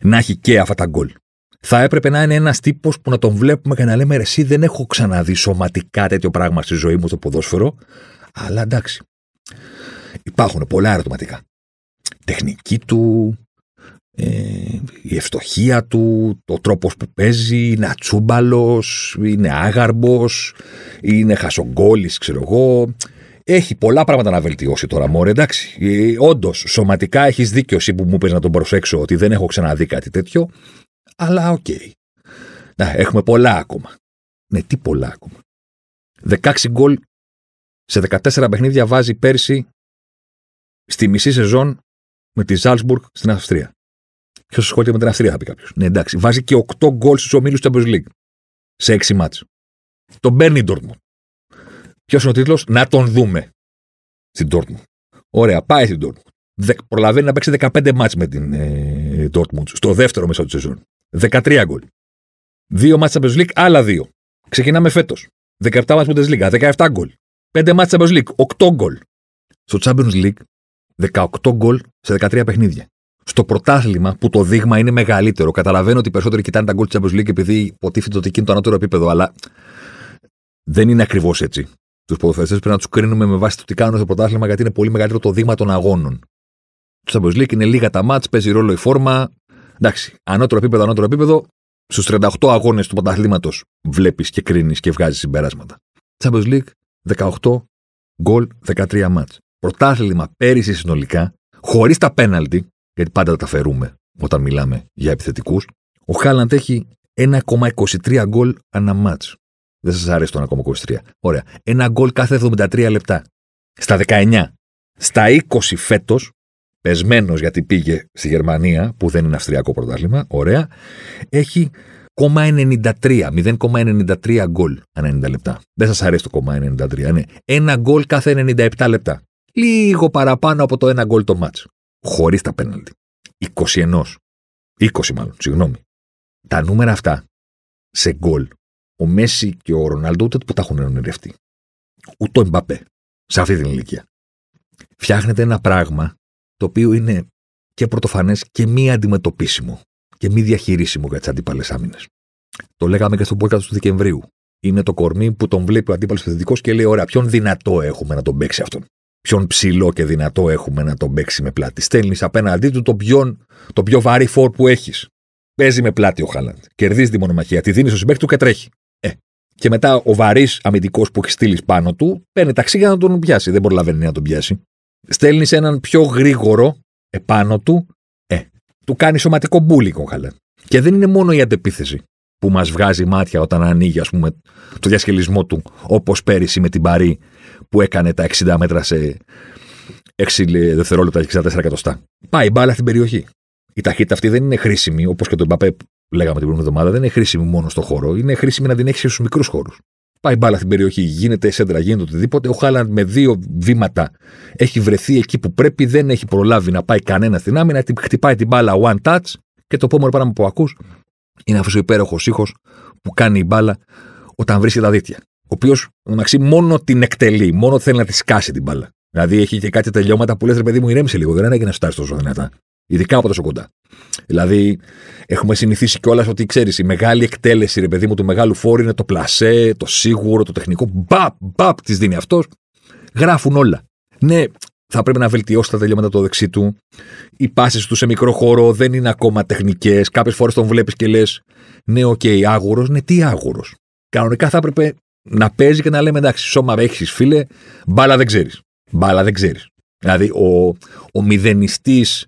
Να έχει και αυτά τα γκολ. Θα έπρεπε να είναι ένας τύπος που να τον βλέπουμε και να λέμε: Εσύ δεν έχω ξαναδεί σωματικά τέτοιο πράγμα στη ζωή μου στο ποδόσφαιρο. Αλλά εντάξει. Υπάρχουν πολλά ερωτηματικά. Τεχνική του, ε, η ευστοχία του, το τρόπος που παίζει, είναι ατσούμπαλος, είναι άγαρμπος, είναι χασογκόλης, ξέρω εγώ. Έχει πολλά πράγματα να βελτιώσει τώρα, μωρέ, εντάξει. Ε, Όντως, σωματικά έχεις δίκιο εσύ που μου είπε να τον προσέξω ότι δεν έχω ξαναδεί κάτι τέτοιο. Αλλά ok. Okay. έχουμε πολλά ακόμα. Ναι, τι πολλά ακόμα. 16 γκολ σε 14 παιχνίδια βάζει πέρσι στη μισή σεζόν με τη Ζάλσμπουργκ στην Αυστρία. Ποιος ασχολείται με την Αυστρία, θα πει κάποιος. Ναι, εντάξει. Βάζει και 8 γκολ στους ομίλους Champions League σε 6 μάτς. Τον παίρνει η Dortmund. Ποιος είναι ο τίτλος, Να τον δούμε στην Dortmund. Ωραία, πάει στην Dortmund. Δε, προλαβαίνει να παίξει 15 μάτς με την ε, Dortmund στο δεύτερο μέσο της σεζόν. 13 γκολ. Δύο μάτς Champions League, άλλα δύο. Ξεκινάμε φέτος. 17 μάτς Bundesliga, 17 γκολ. 5 μάτς Champions League, 8 γκολ. Στο Champions League, 18 γκολ σε 13 παιχνίδια. Στο πρωτάθλημα, που το δείγμα είναι μεγαλύτερο, καταλαβαίνω ότι οι περισσότεροι κοιτάνε τα γκολ της Champions League επειδή υποτίθεται ότι εκείνο το ανώτερο επίπεδο, αλλά δεν είναι ακριβώς έτσι. Τους ποδοσφαιριστέ πρέπει να τους κρίνουμε με βάση το τι κάνουν στο πρωτάθλημα, γιατί είναι πολύ μεγαλύτερο το δείγμα των αγώνων. Το Champions League είναι λίγα τα μάτς, παίζει ρόλο η φόρμα. Εντάξει, ανώτερο επίπεδο, ανώτερο επίπεδο. Στους 38 αγώνες του πρωταθλήματος βλέπεις και κρίνεις και βγάζεις συμπεράσματα. Champions League 18 γκολ, 13 μάτς. Πρωτάθλημα πέρυσι συνολικά, χωρίς τα πέναλτι, γιατί πάντα τα φερούμε όταν μιλάμε για επιθετικούς, ο Χάλαντ έχει 1,23 γκολ ανά μάτς. Δεν σας αρέσει το 1,23. Ωραία. Ένα γκολ κάθε 73 λεπτά. Στα 19. Στα 20 φέτος, πεσμένος γιατί πήγε στη Γερμανία, που δεν είναι αυστριακό πρωτάθλημα, ωραία, έχει 0,93, 0,93 γκολ ανά 90 λεπτά. Δεν σας αρέσει το 0,93, ναι. Ένα γκολ κάθε 97 λεπτά. Λίγο παραπάνω από το ένα γκολ το μάτς. Χωρίς τα πέναλτι. 21. 20 μάλλον, συγγνώμη. Τα νούμερα αυτά σε γκολ ο Μέση και ο Ρονάλντο ούτε που τα έχουν ονειρευτεί. Ούτε ο Εμπαπέ σε αυτή την ηλικία. Φτιάχνεται ένα πράγμα το οποίο είναι και πρωτοφανές και μη αντιμετωπίσιμο και μη διαχειρίσιμο για τις αντίπαλες άμυνες. Το λέγαμε και στο podcast του Δεκεμβρίου. Είναι το κορμί που τον βλέπει ο αντίπαλος επιθετικό και λέει: Ωραία, ποιον δυνατό έχουμε να τον παίξει αυτόν; Ποιον ψηλό και δυνατό έχουμε να τον παίξει με πλάτη; Στέλνεις απέναντί του το πιο, το πιο βαρύ φόρ που έχεις. Παίζει με πλάτη ο Χάλαντ. Κερδίζει τη μονομαχία. Τη δίνεις στο συμπέκτη του και τρέχει. Ε. Και μετά ο βαρύς αμυντικός που έχει στείλει πάνω του παίρνει ταξί για να τον πιάσει. Δεν προλαβαίνει να τον πιάσει. Στέλνεις έναν πιο γρήγορο επάνω του. Ε. Του κάνει σωματικό μπούλικο ο Χάλαντ. Και δεν είναι μόνο η αντεπίθεση που μας βγάζει μάτια όταν ανοίγει ας πούμε, το διασκελισμό του, όπως πέρυσι με την Παρή που έκανε τα 60 μέτρα σε 6 δευτερόλεπτα και 64 εκατοστά. Πάει μπάλα στην περιοχή. Η ταχύτητα αυτή δεν είναι χρήσιμη, όπως και το Μπαπέ λέγαμε την προηγούμενη εβδομάδα, δεν είναι χρήσιμη μόνο στο χώρο. Είναι χρήσιμη να την έχεις στους μικρούς χώρους. Πάει μπάλα στην περιοχή, γίνεται σέντρα, γίνεται οτιδήποτε. Ο Χάλαντ με δύο βήματα έχει βρεθεί εκεί που πρέπει, δεν έχει προλάβει να πάει κανένα στην άμυνα, χτυπάει την μπάλα one touch και το επόμενο πράγμα που ακούς είναι αυτός ο υπέροχος ήχος που κάνει η μπάλα όταν βρίσκει τα δίκτυα. Ο οποίος μεταξύ μόνο την εκτελεί, μόνο θέλει να τη σκάσει την μπάλα. Δηλαδή έχει και κάτι τελειώματα που λες ρε παιδί μου, ηρέμησε λίγο, δεν έγινε να στάσει τόσο δυνατά. Ειδικά από τόσο κοντά. Δηλαδή, έχουμε συνηθίσει κιόλας ότι ξέρεις, η μεγάλη εκτέλεση, ρε παιδί μου, του μεγάλου φορ είναι το πλασέ, το σίγουρο, το τεχνικό. Μπαπ, μπαπ, της δίνει αυτός. Γράφουν όλα. Ναι, θα πρέπει να βελτιώσει τα τελειώματα το δεξί του. Οι πάσες του σε μικρό χώρο δεν είναι ακόμα τεχνικές. Κάποιες φορές τον βλέπεις και λες, ναι, ok, okay, άγουρος. Ναι, τι άγουρος. Κανονικά θα έπρεπε να παίζει και να λέμε εντάξει, σώμα έχεις φίλε, μπάλα δεν ξέρεις. Μπάλα δεν ξέρεις. Δηλαδή, ο, ο μηδενιστής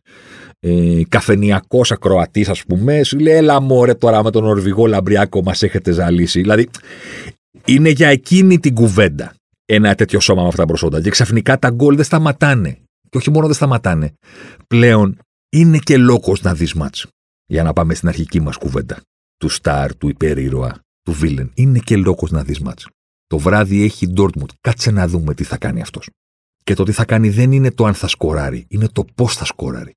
ε, καφενειακός ακροατής, ας πούμε, σου λέει: Έλα, μωρέ τώρα με τον Νορβηγό Λαμπριάκο μας έχετε ζαλίσει. Δηλαδή, είναι για εκείνη την κουβέντα ένα τέτοιο σώμα με αυτά τα προσόντα. Και ξαφνικά τα γκολ δεν σταματάνε. Και όχι μόνο δεν σταματάνε. Πλέον είναι και λόγο να δεις ματς. Για να πάμε στην αρχική μας κουβέντα. Του Σταρ, του υπερήρωα, του villain. Είναι και λόγο να δεις ματς. Το βράδυ έχει Ντόρτμουντ. Κάτσε να δούμε τι θα κάνει αυτός. Και το τι θα κάνει δεν είναι το αν θα σκοράρει, είναι το πώς θα σκοράρει.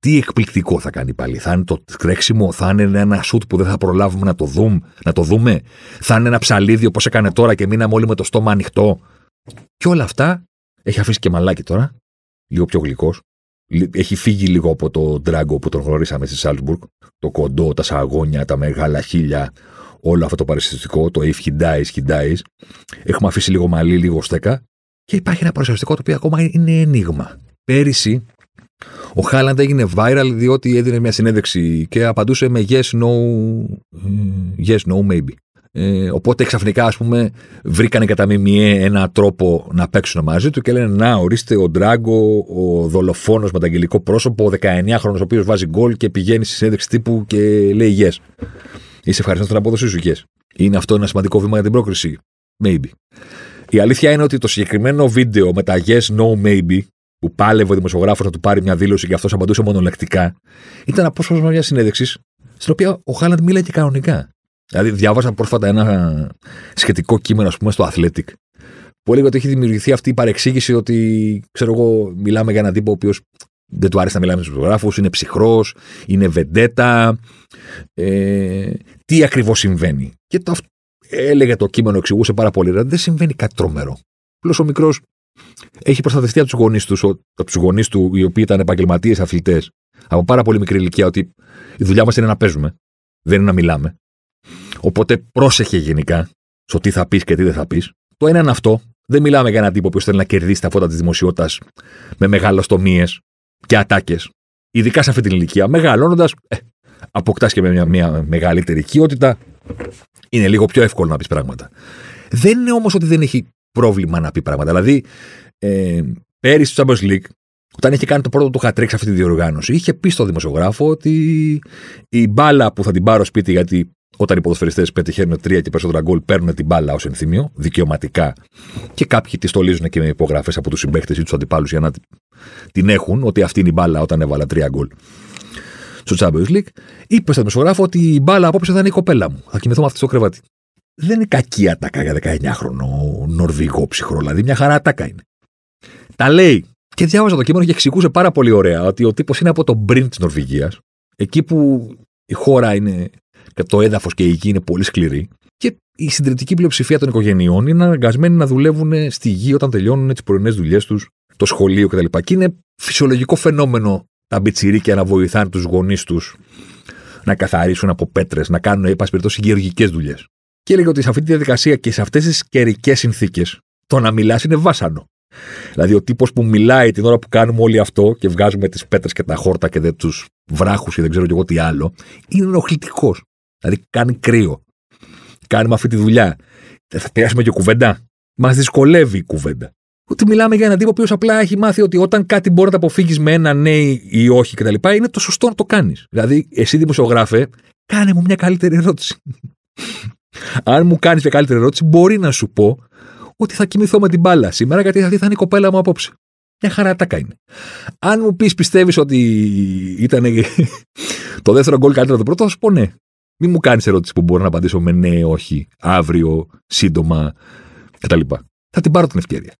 Τι εκπληκτικό θα κάνει πάλι. Θα είναι το τρέξιμο, θα είναι ένα σουτ που δεν θα προλάβουμε να το, δούμε, να το δούμε. Θα είναι ένα ψαλίδι όπως έκανε τώρα και μείναμε όλοι με το στόμα ανοιχτό. Και όλα αυτά έχει αφήσει και μαλάκι τώρα. Λίγο πιο γλυκός. Έχει φύγει λίγο από το ντράγκο που τον γνωρίσαμε στη Σάλτσμπουργκ. Το κοντό, τα σαγόνια, τα μεγάλα χίλια, όλο αυτό το παρασυστικό, το if he dies, he dies. Έχουμε αφήσει λίγο μαλλί, λίγο στέκα. Και υπάρχει ένα παρουσιαστικό το οποίο ακόμα είναι ενίγμα. Πέρυσι ο Χάλαντ έγινε viral διότι έδινε μια συνέντευξη και απαντούσε με yes, no, ε, yes, no, maybe. Ε, οπότε ξαφνικά, ας πούμε, βρήκανε κατά ΜΜΕ ένα τρόπο να παίξουν μαζί του και λένε Να, ορίστε ο Ντράγκο, ο δολοφόνος με το αγγελικό πρόσωπο, ο 19χρονο ο οποίος βάζει γκολ και πηγαίνει στη συνέντευξη τύπου και λέει yes. Είσαι ευχαριστώ την απόδοσή σου, yes. Είναι αυτό ένα σημαντικό βήμα για την πρόκριση; Maybe. Η αλήθεια είναι ότι το συγκεκριμένο βίντεο με τα yes, no, maybe που πάλευε ο δημοσιογράφος να του πάρει μια δήλωση και αυτός απαντούσε μονολεκτικά, ήταν απόσπασμα μιας συνέντευξης, στην οποία ο Χάλαντ μίλαγε κανονικά. Δηλαδή, διάβασα πρόσφατα ένα σχετικό κείμενο, ας πούμε, στο Athletic, που έλεγε ότι έχει δημιουργηθεί αυτή η παρεξήγηση ότι, ξέρω εγώ, μιλάμε για έναν τύπο ο οποίος δεν του άρεσε να μιλάμε με τους δημοσιογράφους, είναι ψυχρός, είναι βεντέτα. Ε, τι ακριβώς συμβαίνει. Και το, έλεγε το κείμενο, εξηγούσε πάρα πολύ. Δεν συμβαίνει κάτι τρομερό. Απλώς ο μικρός έχει προστατευτεί από τους γονείς τους, από τους γονείς του, οι οποίοι ήταν επαγγελματίες αθλητές, από πάρα πολύ μικρή ηλικία, ότι η δουλειά μας είναι να παίζουμε, δεν είναι να μιλάμε. Οπότε πρόσεχε γενικά στο τι θα πεις και τι δεν θα πεις. Το ένα είναι αυτό. Δεν μιλάμε για έναν τύπο που θέλει να κερδίσει τα φώτα της δημοσιότητας με μεγαλοστομίες και ατάκες. Ειδικά σε αυτή την ηλικία. Μεγαλώνοντας, ε, αποκτάς και με μια, μια μεγαλύτερη οικειότητα. Είναι λίγο πιο εύκολο να πεις πράγματα. Δεν είναι όμως ότι δεν έχει πρόβλημα να πει πράγματα. Δηλαδή, ε, πέρυσι στο Champions League, όταν είχε κάνει το πρώτο του χατρέξ αυτή τη διοργάνωση, είχε πει στο δημοσιογράφο ότι η μπάλα που θα την πάρω σπίτι, γιατί όταν οι ποδοσφαιριστές πετυχαίνουν τρία και περισσότερα γκολ, παίρνουν την μπάλα ως ενθύμιο, δικαιωματικά. Και κάποιοι τη στολίζουν και με υπογραφές από τους συμπαίχτε ή τους αντιπάλους για να την έχουν, ότι αυτή είναι η μπάλα όταν έβαλα τρία γκολ στο Champions League. Είπε στον δημοσιογράφο ότι η μπάλα απόψε θα είναι η κοπέλα μου. Θα κοιμηθώ με αυτή στο κρεβάτι δεν είναι κακή ατάκα για 19χρονο Νορβηγό ψυχρό. Δηλαδή, μια χαρά ατάκα είναι. Τα λέει. Και διάβαζα το κείμενο και εξηγούσε πάρα πολύ ωραία ότι ο τύπος είναι από το μπριν της Νορβηγίας, εκεί που η χώρα είναι, το έδαφος και η γη είναι πολύ σκληρή. Και η συντριπτική πλειοψηφία των οικογενειών είναι αναγκασμένοι να δουλεύουν στη γη όταν τελειώνουν τις πρωινές δουλειές τους, το σχολείο κτλ. Και είναι φυσιολογικό φαινόμενο τα μπιτσιρίκια να βοηθάνε τους γονείς τους να καθαρίσουν από πέτρες, να κάνουν, εν πάση περιπτώσει, γεωργικές δουλειές. Και έλεγε ότι σε αυτή τη διαδικασία και σε αυτές τις καιρικές συνθήκες, το να μιλάς είναι βάσανο. Δηλαδή, ο τύπος που μιλάει την ώρα που κάνουμε όλοι αυτό και βγάζουμε τις πέτρες και τα χόρτα και δεν τους βράχους ή δεν ξέρω κι εγώ τι άλλο, είναι ενοχλητικός. Δηλαδή, κάνει κρύο. Κάνουμε αυτή τη δουλειά. Δεν θα πιάσουμε και κουβέντα; Μας δυσκολεύει η κουβέντα. Ότι μιλάμε για έναν τύπο ο οποίος απλά έχει μάθει ότι όταν κάτι μπορεί να το αποφύγεις με ένα ναι ή όχι κτλ., είναι το σωστό να το κάνεις. Δηλαδή, εσύ δημοσιογράφε, κάνε μου μια καλύτερη ερώτηση. Αν μου κάνεις μια καλύτερη ερώτηση, μπορεί να σου πω ότι θα κοιμηθώ με την μπάλα σήμερα γιατί αυτή θα είναι η κοπέλα μου απόψε. Μια χαρά τα κάνει. Αν μου πεις πιστεύεις ότι ήταν το δεύτερο γκολ καλύτερο το πρώτο, θα σου πω ναι. Μην μου κάνεις ερώτηση που μπορώ να απαντήσω με ναι, όχι, αύριο, σύντομα κτλ. Θα την πάρω την ευκαιρία.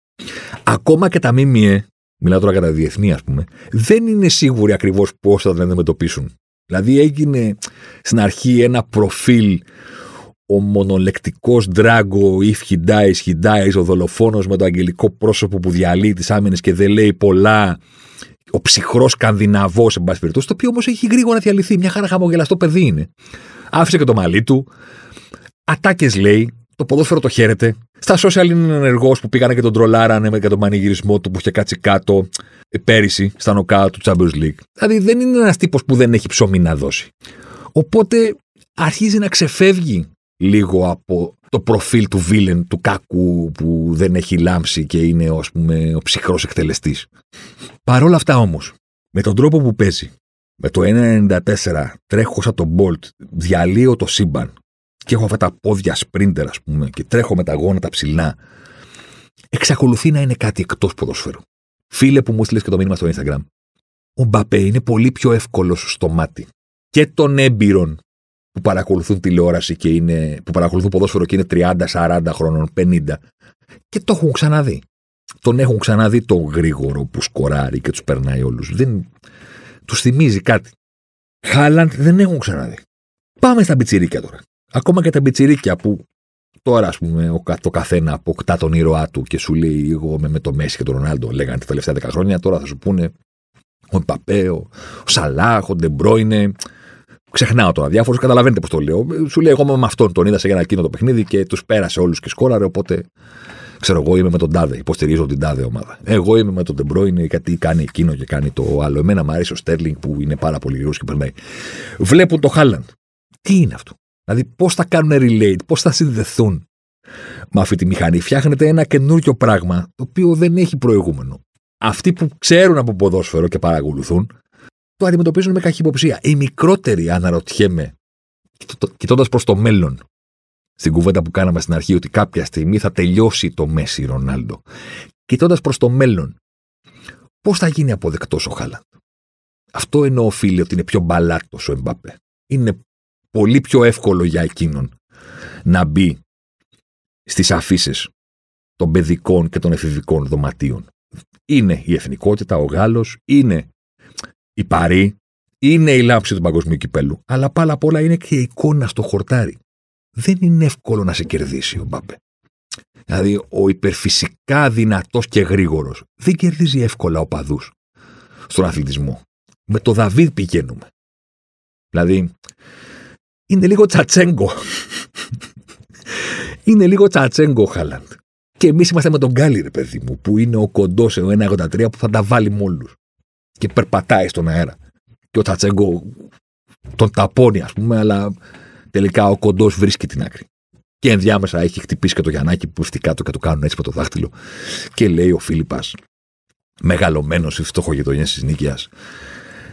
Ακόμα και τα ΜΜΕ, μιλάω τώρα για τα διεθνή, ας πούμε, δεν είναι σίγουροι ακριβώς πώς θα την αντιμετωπίσουν. Δηλαδή έγινε στην αρχή ένα προφίλ ο μονολεκτικός Ντράγκο if he dies, he dies, ο δολοφόνος με το αγγελικό πρόσωπο που διαλύει τις άμυνες και δεν λέει πολλά. Ο ψυχρός Σκανδιναβός, εν πάση περιπτώσει, το οποίο όμως έχει γρήγορα διαλυθεί. Μια χαρά χαμογελαστό παιδί είναι. Άφησε και το μαλλί του. Ατάκες λέει. Το ποδόσφαιρο το χαίρεται. Στα social είναι ενεργός που πήγανε και τον τρολάρανε με τον πανηγυρισμό του που είχε κάτσει κάτω ε, πέρυσι στα νοκά του Champions League. Δηλαδή δεν είναι ένας τύπος που δεν έχει ψωμί να δώσει. Οπότε αρχίζει να ξεφεύγει λίγο από το προφίλ του βίλεν, του κάκου που δεν έχει λάμψει και είναι ας πούμε, ο ψυχρός εκτελεστής. Παρ' όλα αυτά όμως, με τον τρόπο που παίζει, με το 1.94 τρέχω σαν τον Bolt, διαλύω το σύμπαν και έχω αυτά τα πόδια σπρίντερ ας πούμε και τρέχω με τα γόνατα ψηλά, εξακολουθεί να είναι κάτι εκτός ποδοσφαίρου. Φίλε που μου στείλες και το μήνυμα στο Instagram, ο Μπαπέ είναι πολύ πιο εύκολος στο μάτι και των έμπειρων που παρακολουθούν τηλεόραση και είναι, που παρακολουθούν ποδόσφαιρο και είναι 30, 40 χρόνων, 50 και το έχουν ξαναδεί. Τον έχουν ξαναδεί τον γρήγορο που σκοράρει και τους περνάει όλους. Δεν τους θυμίζει κάτι. Χάλαντ δεν έχουν ξαναδεί. Πάμε στα μπιτσιρίκια τώρα. Ακόμα και τα μπιτσιρίκια που τώρα, ας πούμε, το καθένα αποκτά τον ήρωά του και σου λέει: Εγώ είμαι με τον Μέσι και τον Ρονάλντο, λέγανε τα τελευταία 10 χρόνια. Τώρα θα σου πούνε ο Εμπαπέ, ο Σαλάχ, ο Ντε Μπρόινε. Ξεχνάω τώρα διάφορους, καταλαβαίνετε πώς το λέω. Σου λέει: Εγώ είμαι με αυτόν, τον είδα σε ένα εκείνο το παιχνίδι και τους πέρασε όλους και σκόραρε. Οπότε ξέρω εγώ είμαι με τον Τάδε, υποστηρίζω την Τάδε ομάδα. Εγώ είμαι με τον Ντεμπρόινε γιατί κάνει εκείνο και κάνει το άλλο. Εμένα μου αρέσει ο Στέρλινγκ που είναι πάρα πολύ γρήγορος και περνάει. Βλέπουν το Χάλαντ. Τι είναι αυτό; Δηλαδή πώς θα κάνουν relate, πώς θα συνδεθούν με αυτή τη μηχανή; Φτιάχνεται ένα καινούριο πράγμα το οποίο δεν έχει προηγούμενο. Αυτοί που ξέρουν από ποδόσφαιρο και παρακολουθούν το αντιμετωπίζουν με καχυποψία. Οι μικρότεροι, αναρωτιέμαι, κοιτώντας προς το μέλλον, στην κουβέντα που κάναμε στην αρχή, ότι κάποια στιγμή θα τελειώσει το Μέση Ρονάλντο. Κοιτώντας προς το μέλλον, Πώς θα γίνει αποδεκτός ο Χάλαντ; Αυτό εννοώ, φίλε, ότι είναι πιο μπαλάτο ο Εμπαπέ. Είναι πολύ πιο εύκολο για εκείνον να μπει στις αφήσεις των παιδικών και των εφηβικών δωματίων. Είναι η εθνικότητα, ο Γάλλος, είναι η Παρή, είναι η λάμψη του παγκοσμίου κυπέλου, αλλά πάρα απ' όλα είναι και η εικόνα στο χορτάρι. Δεν είναι εύκολο να σε κερδίσει ο Μπάπε. Δηλαδή, ο υπερφυσικά δυνατός και γρήγορος δεν κερδίζει εύκολα οπαδούς στον αθλητισμό. Με το Δαβίδ πηγαίνουμε. Δηλαδή, είναι λίγο τσατσέγκο. είναι λίγο τσατσέγκο ο Χάλαντ. Και εμείς είμαστε με τον Γκάλι, ρε παιδί μου, που είναι ο κοντός σε 1,83 που θα τα βάλει με όλου. Και περπατάει στον αέρα. Και ο Τσατσέγκο τον ταπώνει, ας πούμε, αλλά τελικά ο κοντός βρίσκει την άκρη. Και ενδιάμεσα έχει χτυπήσει και το Γιαννάκι που φτικά κάτω και το κάνουν έτσι με το δάχτυλο. Και λέει ο Φίλιππας, μεγαλωμένος στι φτωχογειτονιέ της Νίκαιας,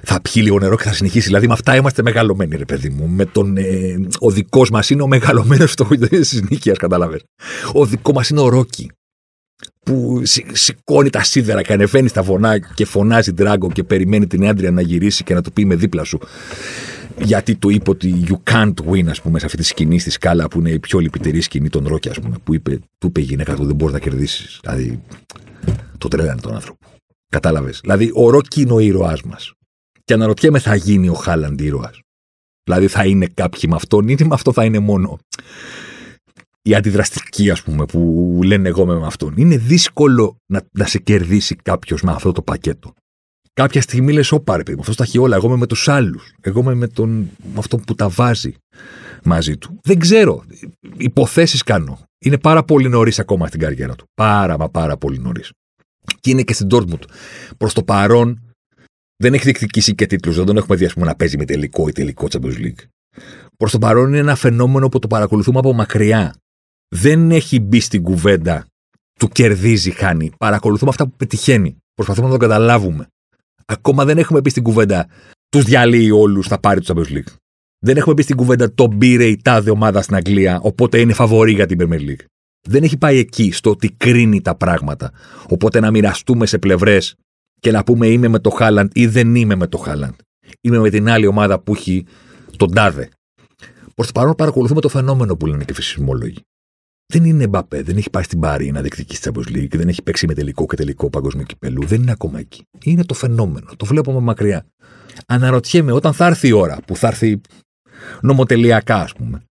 θα πιει λίγο νερό και θα συνεχίσει. Δηλαδή, με αυτά είμαστε μεγαλωμένοι, ρε παιδί μου. Με τον, ε, ο δικός μας είναι ο μεγαλωμένος φτωχογειτονιέ της Νίκαιας, κατάλαβε. Ο δικό μας είναι ο Ρόκι. Που σηκώνει τα σίδερα και ανεβαίνει στα βονά και φωνάζει Ντράγκο και περιμένει την άντρια να γυρίσει και να του πει με δίπλα σου γιατί του είπε ότι you can't win, ας πούμε, σε αυτή τη σκηνή στη σκάλα που είναι η πιο λυπητερή σκηνή των Ρόκια, ας πούμε, που είπε, του είπε η γυναίκα του δεν μπορείς να κερδίσεις. Δηλαδή, το τρέλανε τον άνθρωπο. Κατάλαβες. Δηλαδή, ο Ρόκι είναι ο ήρωάς μας. Και αναρωτιέμαι, θα γίνει ο Χάλαντ ήρωας. Δηλαδή, θα είναι κάποιοι με αυτόν ή με αυτό θα είναι μόνο οι αντιδραστικοί, ας πούμε, που λένε εγώ με αυτόν. Είναι δύσκολο να, να σε κερδίσει κάποιος με αυτό το πακέτο. Κάποια στιγμή λες: Ωπα, ρε παιδί αυτός τα έχει όλα. Εγώ είμαι με τους άλλους. Εγώ είμαι με, τον, με αυτόν που τα βάζει μαζί του. Δεν ξέρω. Υποθέσεις κάνω. Είναι πάρα πολύ νωρίς ακόμα στην καριέρα του. Πάρα μα πάρα πολύ νωρίς. Και είναι και στην Dortmund. Προς το παρόν δεν έχει διεκδικήσει και τίτλους. Δεν τον έχουμε δει πούμε, να παίζει με τελικό ή τελικό Champions League. Προς το παρόν είναι ένα φαινόμενο που το παρακολουθούμε από μακριά. Δεν έχει μπει στην κουβέντα του κερδίζει, χάνει. Παρακολουθούμε αυτά που πετυχαίνει. Προσπαθούμε να το καταλάβουμε. Ακόμα δεν έχουμε πει στην κουβέντα τους διαλύει όλους, θα πάρει το Champions League. Δεν έχουμε πει στην κουβέντα τον πήρε η τάδε ομάδα στην Αγγλία, οπότε είναι φαβορή για την Premier League. Δεν έχει πάει εκεί, στο ότι κρίνει τα πράγματα. Οπότε να μοιραστούμε σε πλευρές και να πούμε είμαι με το Χάλαντ ή δεν είμαι με το Χάλαντ. Είμαι με την άλλη ομάδα που έχει τον τάδε. Προς το παρόν παρακολουθούμε το φαινόμενο που λένε και φυσισμόλογοι. Δεν είναι Μπαπέ, δεν έχει πάει στην Πάρη να διεκδικήσει τη Champions League, δεν έχει παίξει με τελικό και τελικό παγκόσμιο κυπελού. Δεν είναι ακόμα εκεί. Είναι το φαινόμενο. Το βλέπουμε μακριά. Αναρωτιέμαι όταν θα έρθει η ώρα που θα έρθει νομοτελειακά, ας πούμε,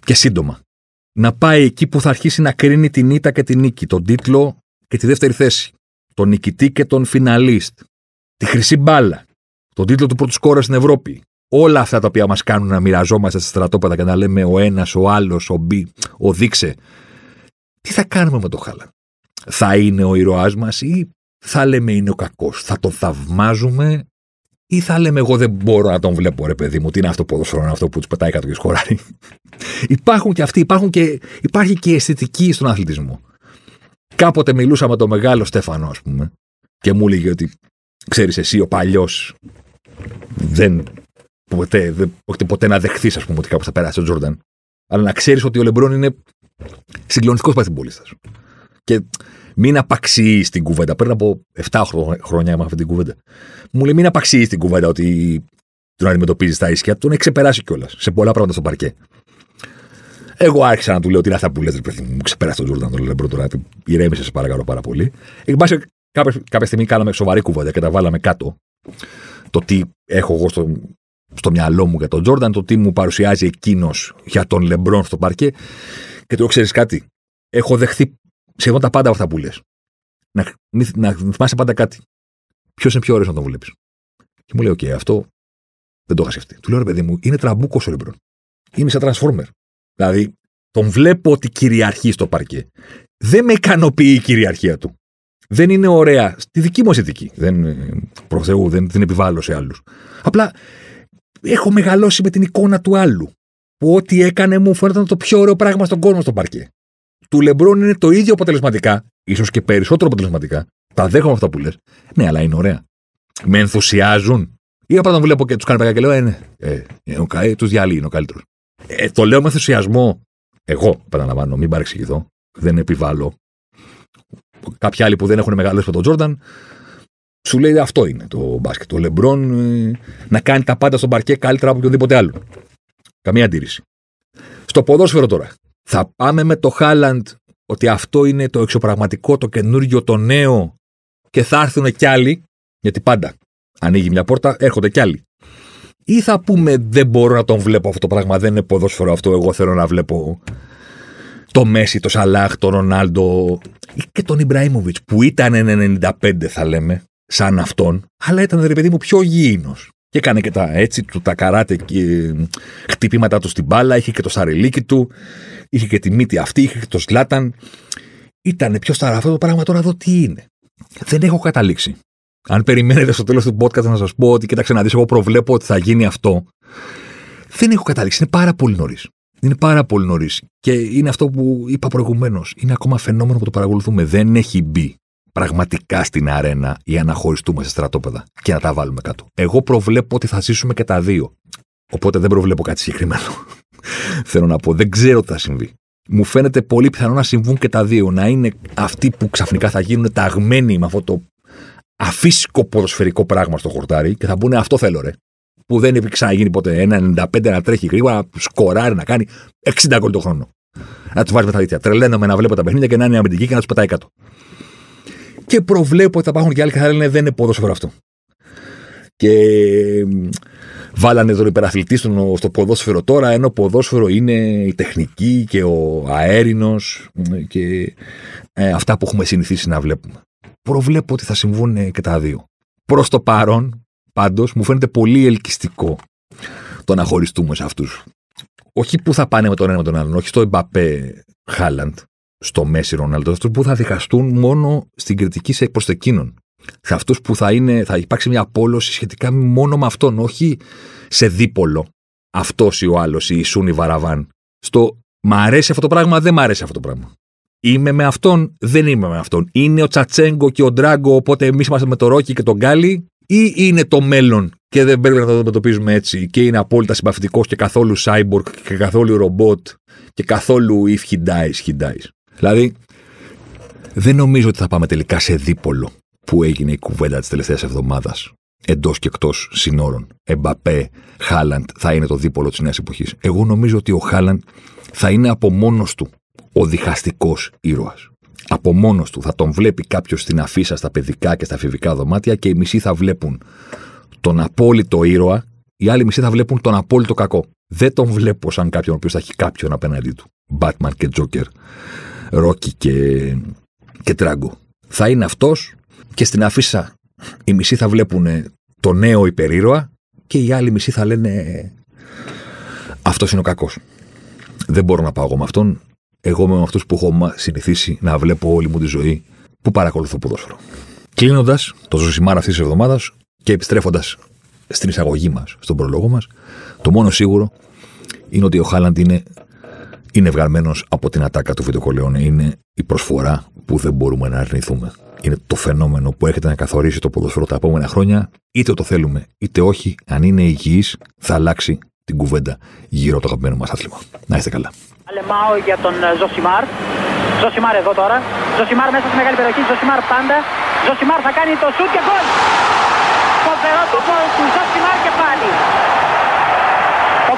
και σύντομα, να πάει εκεί που θα αρχίσει να κρίνει την ήττα και την νίκη, τον τίτλο και τη δεύτερη θέση, τον νικητή και τον φιναλίστ, τη χρυσή μπάλα, τον τίτλο του πρώτου σκόρα στην Ευρώπη, όλα αυτά τα οποία μας κάνουν να μοιραζόμαστε στα στρατόπεδα και να λέμε ο ένας, ο άλλος, ο Μπ, ο Δείξε. Τι θα κάνουμε με το Χάλα. Θα είναι ο ηρωά μας ή θα λέμε είναι ο κακός; Θα τον θαυμάζουμε ή θα λέμε εγώ δεν μπορώ να τον βλέπω ρε παιδί μου. Τι είναι αυτό που είναι αυτό που τους πετάει κάτω και σχολάρι. υπάρχουν και αυτοί, υπάρχουν και, υπάρχει και η αισθητική στον αθλητισμό. Κάποτε μιλούσα με τον μεγάλο Στέφανο, ας πούμε, και μου έλεγε ότι ξέρεις εσύ ο παλιός δεν ποτέ, δεν, όχι ποτέ να δεχθείς, ας πούμε, ότι κάπου θα περάσει ο Τζόρνταν. Αλλά να ξέρεις ότι ο Λεμπρόν είναι συγκλονιστικός παθημπολίστας. Και μην απαξιεί την κουβέντα. Πριν από 7 χρόνια με αυτή την κουβέντα. Μου λέει: Μην απαξιεί την κουβέντα ότι τον αντιμετωπίζεις στα ίσια. Τον έχει ξεπεράσει κιόλας σε πολλά πράγματα στο παρκέ. Εγώ άρχισα να του λέω ότι είναι αυτά που λες, παιδί μου, ξεπεράσει τον Τζόρνταν τον Λεμπρόν τώρα. Ηρέμησε, σε παρακαλώ πάρα πολύ. Εν πάση, κάποια, κάποια στιγμή κάναμε σοβαρή κουβέντα και τα βάλαμε κάτω. Το τι έχω εγώ στο, στο μυαλό μου για τον Τζόρνταν, το τι μου παρουσιάζει εκείνος για τον Λεμπρόν στο παρκέ. Και το ξέρεις κάτι. Έχω δεχθεί σχεδόν τα πάντα από αυτά που λες. Να, να, θυμάσαι πάντα κάτι. Ποιος είναι πιο ωραίος να τον βλέπεις. Και μου λέει: Οκ, αυτό δεν το είχα σκεφτεί. Του λέω: Ρε παιδί μου, είναι τραμπούκος ο Λεμπρόν. Είναι σαν transformer. Δηλαδή, τον βλέπω ότι κυριαρχεί στο παρκέ. Δεν με ικανοποιεί η κυριαρχία του. Δεν είναι ωραία. Στη δική μου αισθητική. Δεν, προ Θεού, δεν την επιβάλλω σε άλλους. Απλά έχω μεγαλώσει με την εικόνα του άλλου. Που ό,τι έκανε μου φαίνονταν το πιο ωραίο πράγμα στον κόσμο στο παρκέ. Του Λεμπρόν είναι το ίδιο αποτελεσματικά, ίσως και περισσότερο αποτελεσματικά. Τα δέχομαι αυτά που λες. Ναι, αλλά είναι ωραία. Με ενθουσιάζουν. Ή απλά τον βλέπω και τους κάνω και λέω: Ε, ναι, ε, ε, τους διαλύει, είναι ο καλύτερος. Ε, το λέω με ενθουσιασμό. Εγώ, επαναλαμβάνω, μην παρεξηγηθώ. Δεν επιβάλλω. Κάποιοι άλλοι που δεν έχουν μεγαλώσει με τον Τζόρνταν Σου λέει αυτό είναι το μπάσκετ. Ο Λεμπρόν ε, να κάνει τα πάντα στον παρκέ καλύτερα από οποιοδήποτε άλλο. Καμία αντίρρηση. Στο ποδόσφαιρο τώρα. Θα πάμε με το Χάλαντ ότι αυτό είναι το εξωπραγματικό, το καινούργιο, το νέο και θα έρθουν κι άλλοι, γιατί πάντα ανοίγει μια πόρτα, έρχονται κι άλλοι. Ή θα πούμε δεν μπορώ να τον βλέπω αυτό το πράγμα, δεν είναι ποδόσφαιρο αυτό, εγώ θέλω να βλέπω το Μέση, το Σαλάχ, τον Ρονάλντο ή και τον Ιμπραήμοβιτς που ήταν 95 θα λέμε, σαν αυτόν, αλλά ήταν ρε παιδί μου πιο γήινος. Και έκανε και τα έτσι του, τα καράτε και χτυπήματα του στην μπάλα, είχε και το σαρελίκι του, είχε και τη μύτη αυτή, είχε και το σλάταν. Ήταν πιο σταρά αυτό το πράγμα τώρα εδώ τι είναι. Δεν έχω καταλήξει. Αν περιμένετε στο τέλος του podcast να σας πω ότι κοίταξε να δεις, εγώ προβλέπω ότι θα γίνει αυτό. Δεν έχω καταλήξει. Είναι πάρα πολύ νωρίς. Είναι πάρα πολύ νωρίς. Και είναι αυτό που είπα προηγουμένως. Είναι ακόμα φαινόμενο που το παρακολουθούμε. Δεν έχει μπει πραγματικά στην αρένα για να χωριστούμε σε στρατόπεδα και να τα βάλουμε κάτω. Εγώ προβλέπω ότι θα ζήσουμε και τα δύο. Οπότε δεν προβλέπω κάτι συγκεκριμένο. Θέλω να πω. Δεν ξέρω τι θα συμβεί. Μου φαίνεται πολύ πιθανό να συμβούν και τα δύο. Να είναι αυτοί που ξαφνικά θα γίνουν ταγμένοι με αυτό το αφύσικο ποδοσφαιρικό πράγμα στο χορτάρι και θα πούνε αυτό θέλω ρε. Που δεν έχει ξαναγίνει ποτέ. Ένα 95 να τρέχει γρήγορα, να σκοράρει, να κάνει 60 γκολ το χρόνο. Να τους βάζει με τα δίκτυα. Τρελαίνομαι να βλέπω τα παιχνίδια και να είναι αμυντική και να τους πετάει κάτω. Και προβλέπω ότι θα υπάρχουν και άλλοι και θα λένε δεν είναι ποδόσφαιρο αυτό. Και βάλανε τον υπεραθλητή στο, στο ποδόσφαιρο τώρα, ενώ ποδόσφαιρο είναι η τεχνική και ο αέρινος και ε, αυτά που έχουμε συνηθίσει να βλέπουμε. Προβλέπω ότι θα συμβούν και τα δύο. Προς το παρόν, πάντως, μου φαίνεται πολύ ελκυστικό το να χωριστούμε σε αυτούς. Όχι που θα πάνε με τον ένα με τον άλλον, όχι στο Εμπαπέ Χάλαντ, στο Μέση Ρονάλντο, αυτού που θα διχαστούν μόνο στην κριτική σε προς εκείνον. Σε αυτού που θα, είναι, θα υπάρξει μια απόλωση σχετικά μόνο με αυτόν, όχι σε δίπολο αυτός ή ο άλλος, η Σούνη Βαραβάν. Στο μ' αρέσει αυτό το πράγμα, δεν μ' αρέσει αυτό το πράγμα. Είμαι με αυτόν, δεν είμαι με αυτόν. Είναι ο Τσατσέγκο και ο Ντράγκο, οπότε εμείς είμαστε με το Ρόκι και τον Γκάλι, ή είναι το μέλλον και δεν πρέπει να το αντιμετωπίζουμε έτσι και είναι απόλυτα συμπαθητικός και καθόλου cyborg και καθόλου ρομπότ και καθόλου if he dies, he dies. Δηλαδή, δεν νομίζω ότι θα πάμε τελικά σε δίπολο που έγινε η κουβέντα της τελευταίας εβδομάδας εντός και εκτός συνόρων. Εμπαπέ, Χάλαντ θα είναι το δίπολο της νέας εποχής. Εγώ νομίζω ότι ο Χάλαντ θα είναι από μόνος του ο διχαστικός ήρωας. Από μόνος του θα τον βλέπει κάποιος στην αφίσα στα παιδικά και στα φιβικά δωμάτια και οι μισοί θα βλέπουν τον απόλυτο ήρωα, οι άλλοι μισοί θα βλέπουν τον απόλυτο κακό. Δεν τον βλέπω σαν κάποιον ο οποίος θα έχει κάποιον απέναντί του. Batman και Joker Ρόκι και, και Τράγκο. Θα είναι αυτός και στην αφίσα οι μισοί θα βλέπουν το νέο υπερήρωα και οι άλλοι μισοί θα λένε αυτός είναι ο κακός. Δεν μπορώ να πάω εγώ με αυτόν. Εγώ είμαι με αυτούς που έχω συνηθίσει να βλέπω όλη μου τη ζωή που παρακολουθώ ποδόσφαιρο. Κλείνοντας το ζωσιμάρα αυτής της εβδομάδας και επιστρέφοντας στην εισαγωγή μας, στον προλόγο μας, το μόνο σίγουρο είναι ότι ο Χάλαντ είναι είναι βγαλμένος από την ατάκα του Βίτο Κορλεόνε. Είναι η προσφορά που δεν μπορούμε να αρνηθούμε. Είναι το φαινόμενο που έρχεται να καθορίσει το ποδόσφαιρο τα επόμενα χρόνια. Είτε το θέλουμε είτε όχι, αν είναι υγιής, θα αλλάξει την κουβέντα γύρω από το αγαπημένο μας άθλημα. Να είστε καλά. Αλεμάο για τον ε, Ζωσιμάρ. Ζωσιμάρ εδώ τώρα. Ζωσιμάρ μέσα στη μεγάλη περιοχή. Ζωσιμάρ πάντα. Ζωσιμάρ θα κάνει το σουτ και γκολ. Φοβερό το γκολ του Ζωσιμάρ και πάλι.